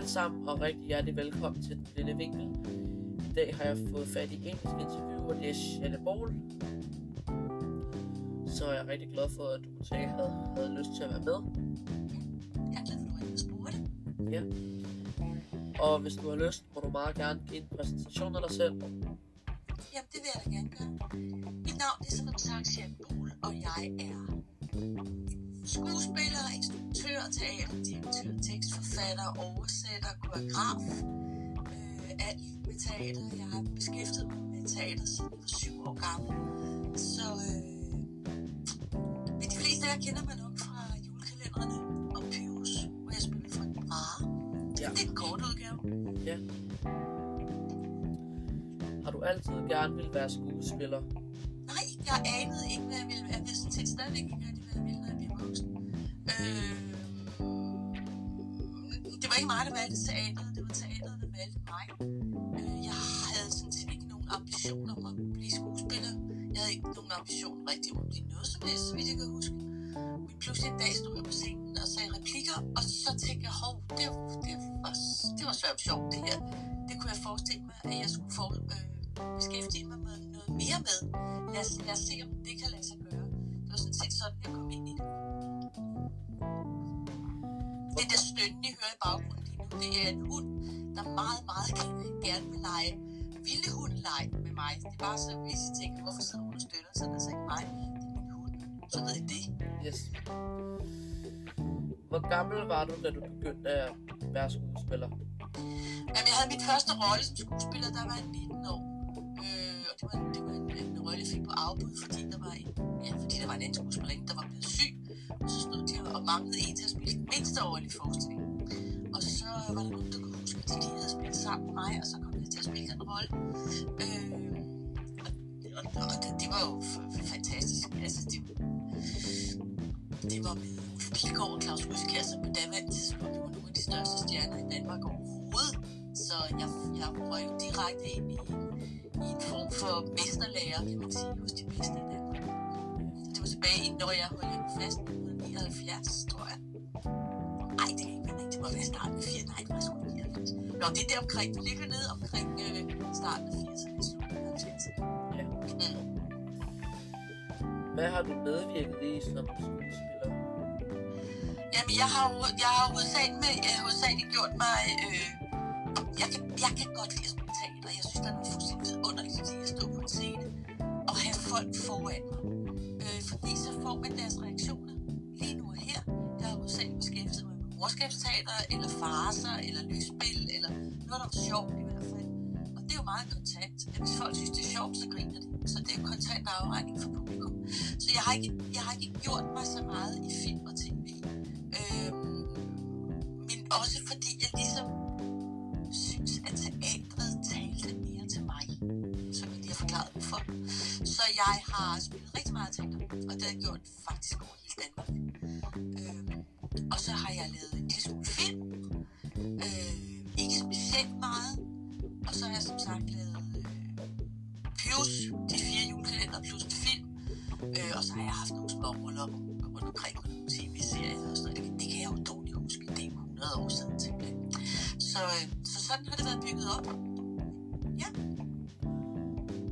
alle sammen, og rigtig hjertelig velkommen til den lille vinkel. I dag har jeg fået fat i engelsk interview, og det er Shelle Bowl. Så jeg er rigtig glad for, at du måske havde, havde lyst til at være med. Jeg er glad for, at du har spurgt. Ja. Og hvis du har lyst, må du meget gerne give en præsentation af dig selv. Jamen, det vil jeg da gerne gøre. Mit navn er som sagt Jean Buhl, og jeg er skuespiller, instruktør, teaterdirektør, tekstforfatter, oversætter, koreograf. Øh, alt med teater. Jeg har beskæftiget mig med teater siden jeg var syv år gammel. Så øh, men de fleste af jer kender mig nok fra julekalenderne og Pyrus, hvor jeg spiller for en brare. Ja. Det er en kort udgave. Ja. Har du altid gerne vil være skuespiller? Nej, jeg anede ikke, hvad jeg ville være. Jeg set stadigvæk ikke hvad jeg ville, når jeg ikke mig, der valgte teateret. Det var teateret, der valgte mig. Øh, jeg havde sådan set ikke nogen ambition om at blive skuespiller. Jeg havde ikke nogen ambition rigtig om at blive noget som helst, så vidt jeg kan huske. Men pludselig en dag stod jeg på scenen og sagde replikker, og så tænkte jeg, hov, det, det, var, det var svært sjovt det her. Det kunne jeg forestille mig, at jeg skulle få, øh, beskæftige mig med noget mere med. Lad os, lad os se, om det kan lade sig gøre. Det var sådan set sådan, jeg kom ind i det. Det der stønnen, I hører i baggrunden lige nu, det er en hund, der meget, meget gerne vil lege vilde hundeleje med mig. Det er bare så, hvis I tænker, hvorfor sidder hun og støtter, så er det altså ikke mig. Det er min hund. Så ved I det. Yes. Hvor gammel var du, da du begyndte at være skuespiller? Jamen, jeg havde min første rolle som skuespiller, der var jeg 19 år. Øh, og det var, det var en, en rolle, jeg fik på afbud, fordi der var en, ja, fordi der var en anden skuespiller, der var blevet syg. Og så stod de og manglede en til at forestilling. Og så var der nogen, der kunne huske, at de lige havde spillet sammen med mig, og så kom jeg til at spille den rolle. Øh, og, og, og det, det var jo f- f- fantastisk. Altså, det, det var med Ulf Pilgaard og Claus Ryskær, som på daværende tidspunkt var nogle af de største stjerner i Danmark overhovedet. Så jeg, jeg røg jo direkte ind i, i en form for mesterlærer, kan man sige, hos de bedste i Danmark. Så det var tilbage når jeg holdt fast i 1979, tror jeg. Nej, det kan ikke være rigtigt. Det må være starten af 80. Nej, det var sgu 79. Nå, det er der omkring. Det ligger nede omkring øh, starten af 80'erne, slutningen af 70'erne. Ja. Mm. Hvad har du medvirket i som skuespiller? Jamen, jeg har jeg har hovedsageligt, med, jeg har hovedsageligt gjort mig... Øh, jeg, kan, jeg kan godt lide at spille teater. Jeg synes, der er noget fuldstændig vidunderligt i at stå på en scene og have folk foran mig. Øh, fordi så får man deres reaktioner morskabsteater, eller farser, eller lysspil, eller noget, der var sjovt i hvert fald. Og det er jo meget kontant. At hvis folk synes, det er sjovt, så griner de. Så det er jo kontant afregning for publikum. Så jeg har ikke, jeg har ikke gjort mig så meget i film og tv. Øhm, men også fordi jeg ligesom synes, at teatret talte mere til mig, som jeg lige har forklaret for. Så jeg har spillet rigtig meget teater, og det har jeg gjort faktisk over hele Danmark. Øhm, og så har jeg lavet en lille film, øh, ikke specielt meget, og så har jeg som sagt lavet øh, Pius, de fire julekalender plus en film, øh, og så har jeg haft nogle små roller rundt omkring på nogle tv-serier og sådan noget. Det, det kan jeg jo dårligt huske. Det er 100 år siden til så, øh, så sådan har det været bygget op.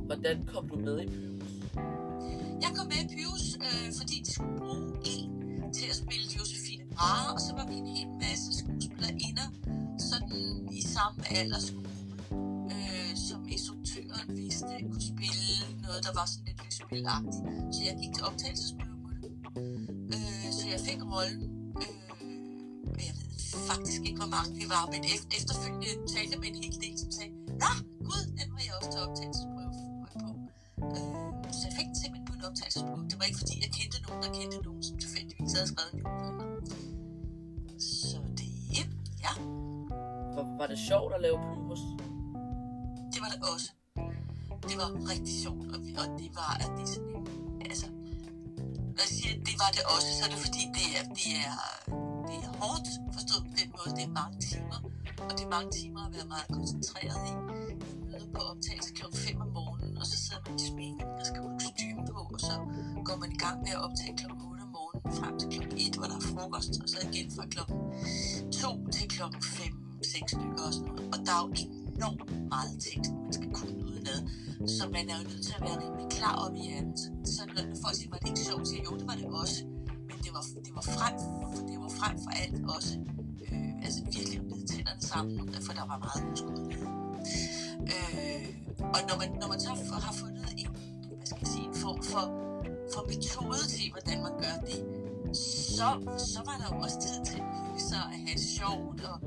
Hvordan kom du med i Pyrus? Jeg kom med i Pius, øh, fordi de skulle bruge en til at spille Josefine Brahe, og så var vi en hel masse skuespillerinder, sådan i samme aldersgruppe, øh, som instruktøren vidste kunne spille noget, der var sådan lidt lysspilagtigt. Så jeg gik til optagelsesprøve på det. Øh, så jeg fik rollen. Øh, jeg ved faktisk ikke, hvor mange vi var, men e- efterfølgende talte jeg med en hel del, som sagde, Nå, gud, den var jeg også til optagelsesprøve på. Øh, så jeg fik den simpelthen på en optagelsesprøve. Det var ikke fordi, jeg kendte nogen, der kendte nogen, som tilfældigvis havde skrevet en Var, det sjovt at lave Pyrus? det var det også. Det var rigtig sjovt, og, vi- og det var, at det sådan en, altså, når jeg siger, at det var det også, så er det fordi, det er, det er, det er hårdt forstået på den måde, det er mange timer, og det er mange timer at være meget koncentreret i. Jeg møder på optagelse kl. 5 om morgenen, og så sidder man i sminken og skal have kostyme på, og så går man i gang med at optage kl. 8 om morgenen frem til kl. 1, hvor der er frokost, og så igen fra kl. 2 til kl. 5, sexstykker og sådan noget. Og der er jo enormt meget tekst, man skal kunne udenad. Så man er jo nødt til at være rimelig klar op i hjernen. Så, så når folk siger, var det ikke sjovt, siger jo, det var det også. Men det var, det var, frem, det var frem for alt også øh, altså virkelig at bide tænderne sammen, for der var meget udskudt. Øh, og når man, når man så har fundet en, hvad skal jeg sige, en form for, for metode til, hvordan man gør det, så, så var der jo også tid til at hygge sig og have det sjovt og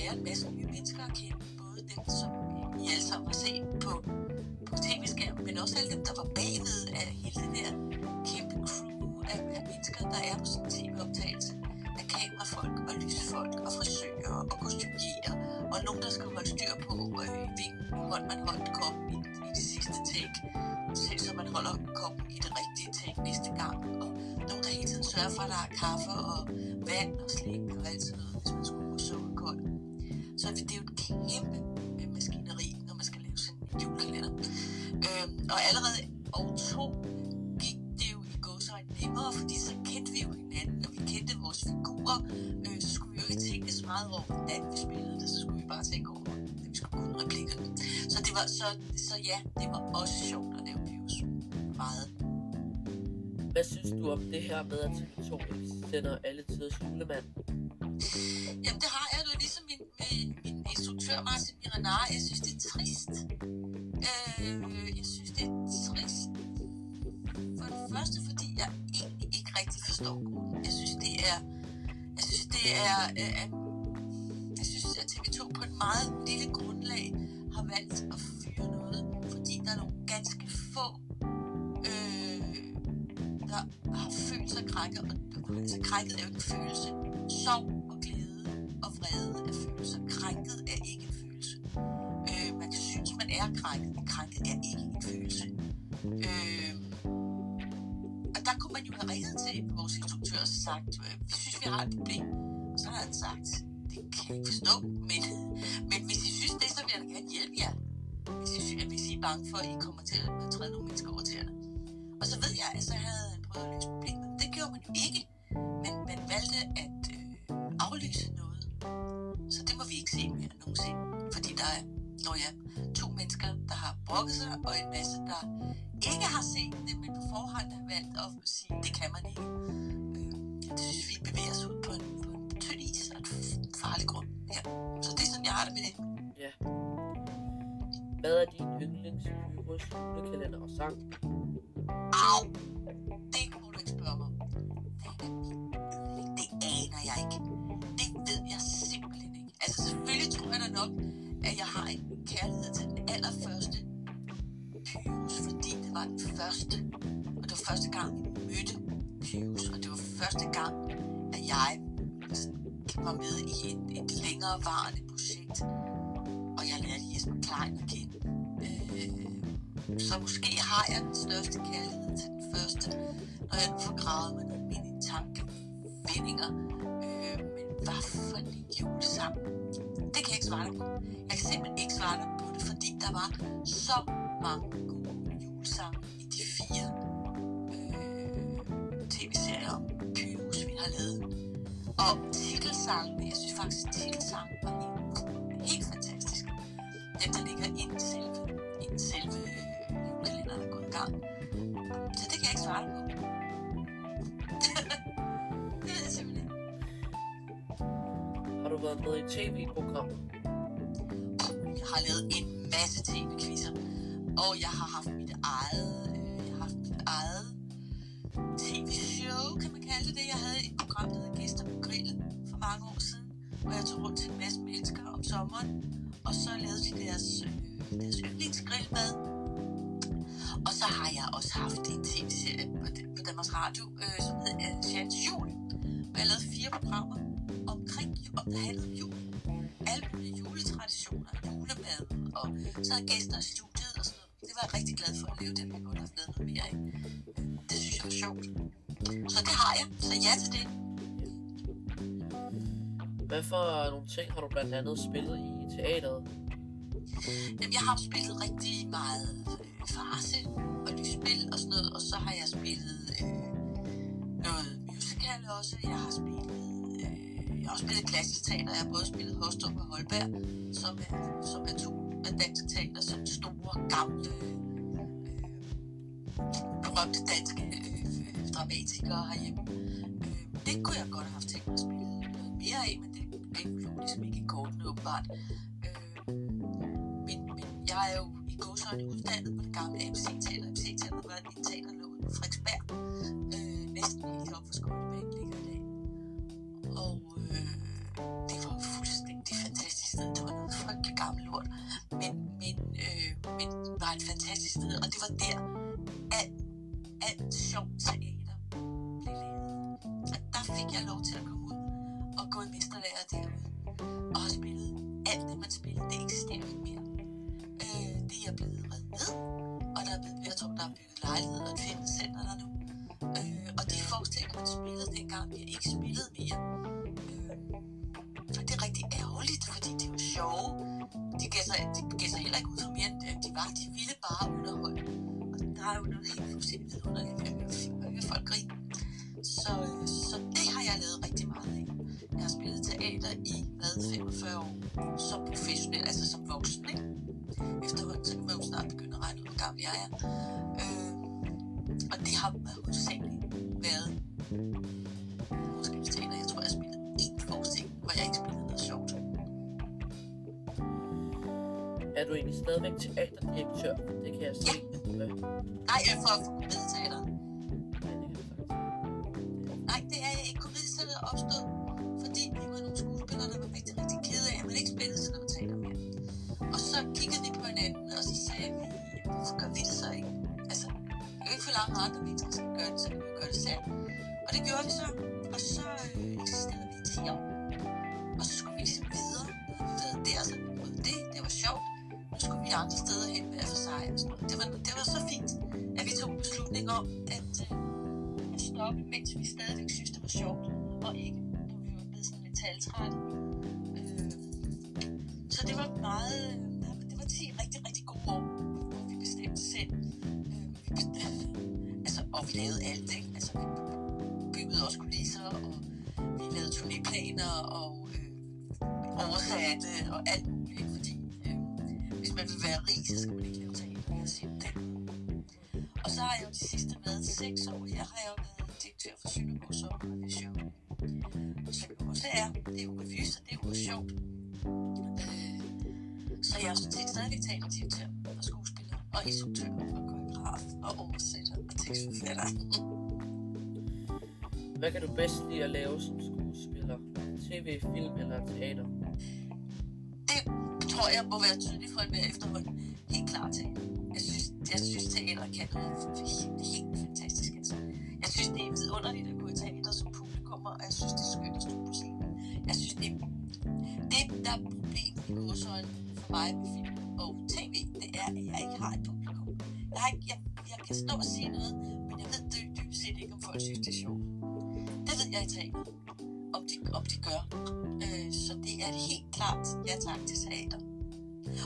lære en masse nye mennesker at kende. Både dem, som I alle sammen har set på, på tv-skærmen, men også alle dem, der var bagved af hele det der kæmpe crew af, af mennesker, der er på sådan en tv-optagelse. Af kamerafolk og lysfolk og frisører og kostumier og nogen, der skal holde styr på, øh, hvilken hånd man holdt kom i, i det sidste take, så så man holder kom i det rigtige take næste gang. Og nogen, der hele tiden sørger for, at der er kaffe og vand og slik og alt sådan noget, så det er jo et kæmpe øh, maskineri, når man skal lave sin en julekalender. Øhm, og allerede år to gik det jo i gå så nemmere, fordi så kendte vi jo hinanden, og vi kendte vores figurer. Øh, så skulle vi jo ikke tænke så meget over, hvordan vi spillede det, så skulle vi bare tænke over, at vi skulle kunne replikkerne. Så det var så, så ja, det var også sjovt at lave Pius. Meget. Hvad synes du om det her med, at TV2 sender alle tiders julemand? Min instruktør, Martin Miranar. Jeg synes, det er trist. Øh, jeg synes, det er trist. For det første, fordi jeg egentlig ikke rigtig forstår grunden. Jeg synes, det er... Jeg synes, det er... Øh, jeg synes, at TV2 på et meget lille grundlag har valgt at fyre noget, fordi der er nogle ganske få øh, der har følt sig krækket. og altså krækket er jo en følelse. Sorg og glæde og vrede er følelser. Krænket er ikke en følelse. Øh, man kan synes, man er krænket, men krænket er ikke en følelse. Øh, og der kunne man jo have ringet til vores instruktør og sagt, øh, vi synes, vi har et problem. Og så har han sagt, det kan jeg ikke forstå, men, men hvis I synes det, så vil jeg da gerne hjælpe jer. Hvis I, synes, hvis I er bange for, at I kommer til at træde nogle mennesker over til jer. Og så ved jeg, at så havde han prøvet at løse problemet. Det gjorde man jo ikke. Men man valgte at øh, aflyse ikke se mere nogensinde. Fordi der er når ja, to mennesker, der har brokket sig, og en masse, der ikke har set det, men på forhånd har valgt at sige, det kan man ikke. Øh, det synes vi bevæger os ud på en, på en tynd is og et farlig grund. Ja. Så det er sådan, jeg har det med det. Ja. Hvad er din yndlings julekalender og sang? Au! Tror jeg da nok, at jeg har en kærlighed til den allerførste Pyrus, fordi det var den første. Og det var første gang, vi mødte Pyrus, og det var første gang, at jeg var med i et, et længerevarende projekt. Og jeg lærte Jesper Klein at kende. Øh, så måske har jeg den største kærlighed til den første, når jeg nu får gravet mig nogle mine tankevindinger. Øh, men hvad for en sammen det kan jeg ikke svare dig på. Jeg kan simpelthen ikke svare dig på det, fordi der var så mange gode julesange i de fire øh, tv-serier om Pyrus, vi har lavet. Og titelsangen, jeg synes faktisk, at titelsangen var helt, helt fantastisk. Den, der ligger inden selve, været med i tv-programmer? Jeg har lavet en masse tv-quizzer, og jeg har haft mit eget, øh, jeg har haft mit eget tv-show, kan man kalde det det. Jeg havde et program, der hedder Gæster på Grillen for mange år siden, hvor jeg tog rundt til en masse mennesker om sommeren, og så lavede de deres, øh, deres yndlingsgrillmad. Og så har jeg også haft en tv-serie på, på Danmarks Radio, øh, som hedder Chance Jul, hvor jeg lavede fire programmer om om jul. Alle mulige juletraditioner, julemad, og så havde gæster i studiet og sådan noget. Det var jeg rigtig glad for at lave den, jeg godt have lavet noget mere af. Det synes jeg var sjovt. Så det har jeg, så ja til det. Hvad for nogle ting har du blandt andet spillet i teateret? Jamen, jeg har spillet rigtig meget øh, farse og lysspil og sådan noget, og så har jeg spillet øh, noget musical også. Jeg har spillet, har også spillet klassisk teater. Jeg har både spillet Hostrup og Holberg, som er, som er to af dansk teater, som store, gamle, øh, berømte danske øh, øh, dramatikere herhjemme. Øh, det kunne jeg godt have haft tænkt mig at spille noget mere af, men det, det lå ligesom ikke i kortene åbenbart. Øh, men, men jeg er jo i gåsøjne uddannet på det gamle MC-teater. MC-teater var et teater, der lå i Frederiksberg, fantastisk sted, og det var der, alt, alt sjov teater blev lavet. Og der fik jeg lov til at komme ud og gå i mesterlærer derude. Og har spillet alt det, man spillede. Det eksisterer ikke mere. Øh, det er blevet reddet ned, og der er blevet, jeg tror, der er bygget lejligheder og et fitnesscenter der nu. Øh, og de forestillinger, man spillede dengang, bliver ikke spillet mere. De gav sig, heller ikke ud for mere, end de var. De ville bare underholde. Og der er jo noget helt fuldstændig vidunderligt at høre, høre folk grine. Så, øh, så det har jeg lavet rigtig meget af. Jeg har spillet teater i hvad, 45 år som professionel, altså som voksen. Ikke? Efterhånden så kan man jo snart begynde at regne ud, hvor gammel jeg er. Øh, og det har Egentlig stadigvæk teaterdirektør? Det kan jeg se. Ja. Nej, jeg er for, komedieteater. Nej, det er jeg ikke. Komedieteater er opstået, fordi vi var nogle skuespillere, der var rigtig, rigtig kede af, at man ikke spillede sådan noget teater mere. Og så kiggede vi på hinanden, og så sagde vi, hvorfor gør vi det så ikke? Altså, jeg kan ikke forlange, andre mennesker skal gøre det, så vi jo gøre det selv. Og det gjorde vi så, stadigvæk synes, det var sjovt. Og ikke, når vi var blevet sådan lidt taltrætte. Øh, så det var meget, det var 10 rigtig, rigtig gode år, hvor vi bestemte selv. Øh, vi bestemte, altså, og vi lavede alt, ikke? Altså, vi byggede også kulisser, og vi lavede turnéplaner, og øh, oversatte, og alt muligt, fordi øh, hvis man vil være rig, så skal man ikke lave teater, jeg siger det. Og så har jeg jo de sidste været seks år, her har jeg jo været direktør for Sønderborg Sommer Show. Og Sønderborg, det er, det er jo revy, så det er jo sjovt. Så jeg er sådan set stadigvæk teaterdirektør og skuespiller, og instruktør, og koreograf, og oversætter, og tekstforfatter. Hvad kan du bedst lide at lave som skuespiller? TV, film eller teater? Det tror jeg må være tydeligt for en hver efterhånden. Helt klart til. Jeg synes, jeg synes teater kan noget helt, helt er vidunderligt at gå i teater som publikum, og jeg synes, det er skønt at stå på scenen. Jeg synes, det, det der er problemet i gåsøjne for mig med film og tv, det er, at jeg ikke har et publikum. Jeg, har ikke, jeg, jeg kan stå og sige noget, men jeg ved dy- dybest set ikke, om folk synes, det er sjovt. Det ved jeg i teater, om de, om de gør. Øh, så det er helt klart, jeg tager til teater.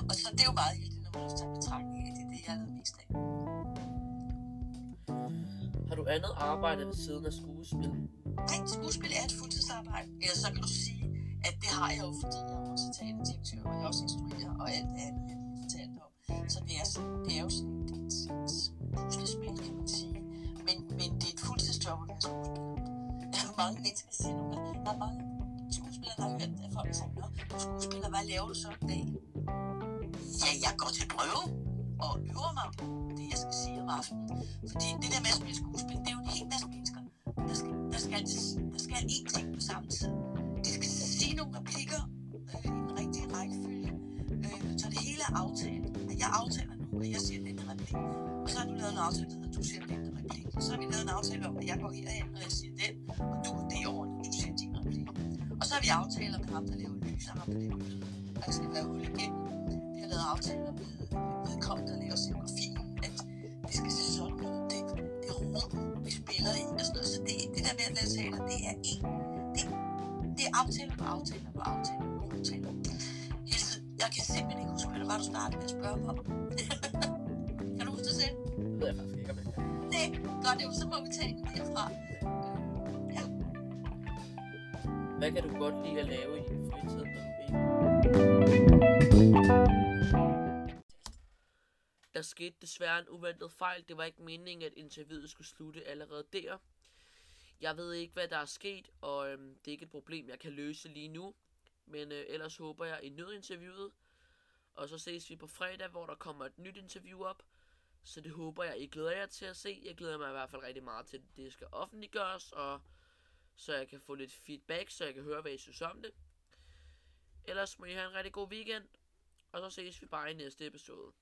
Og så det er jo meget heldigt, når man også tager betragtning af, det er det, jeg har lavet mest af. Du andet arbejde ved siden af skuespil? Nej, skuespil er et fuldtidsarbejde. Eller så kan du sige, at det har jeg jo, fordi jeg er også teaterdirektør, og jeg er også instruerer, og alt det andet, jeg lige fortalte om. Så det er, sådan, det er jo sådan et, et, et puslespil, kan man sige. Men, men det er et fuldtidsjob at være skuespiller. Der er mange mennesker, der siger nogle gange, der er mange skuespillere, der har hørt, at folk siger, Nå, du skuespiller, hvad laver du så i dag? Ja, jeg går til prøve og øver mig på det, jeg skal sige om aftenen. Fordi det der med at spille skuespil, det er jo en hel masse mennesker, der skal, der skal, der skal én ting på samme tid. De skal sige nogle replikker øh, i den rigtige rækkefølge, øh, så det hele er aftalt. At jeg aftaler nu, at jeg siger den replik, og så har du lavet en aftale, der hedder, du siger den replik. Så har vi lavet en aftale om, at jeg går herhen, og jeg siger den, og du er det over, når du siger din replik. Og så har vi aftaler med ham, der laver lys, og ham, der laver lyd, og det skal være hul igennem. Vi har lavet aftaler med vedkommende, der laver scenografien, at det skal se sådan ud. Det, det rum, vi spiller i, og sådan noget. Så det, det der med at lave teater, det er en, det, det er aftaler på aftaler på aftaler på aftaler. Hele tiden. Jeg kan simpelthen ikke huske, hvad det var, du startede med at spørge mig om. kan du huske det selv? Det ved jeg faktisk ikke, om jeg kan. Nej, godt, jo, så må vi tage den derfra. Ja. hvad kan du godt lide at lave i din skete desværre en uventet fejl. Det var ikke meningen, at interviewet skulle slutte allerede der. Jeg ved ikke, hvad der er sket, og øhm, det er ikke et problem, jeg kan løse lige nu. Men øh, ellers håber jeg, I nød interviewet. Og så ses vi på fredag, hvor der kommer et nyt interview op. Så det håber jeg, I glæder jer til at se. Jeg glæder mig i hvert fald rigtig meget til, at det skal offentliggøres, og så jeg kan få lidt feedback, så jeg kan høre, hvad I synes om det. Ellers må I have en rigtig god weekend, og så ses vi bare i næste episode.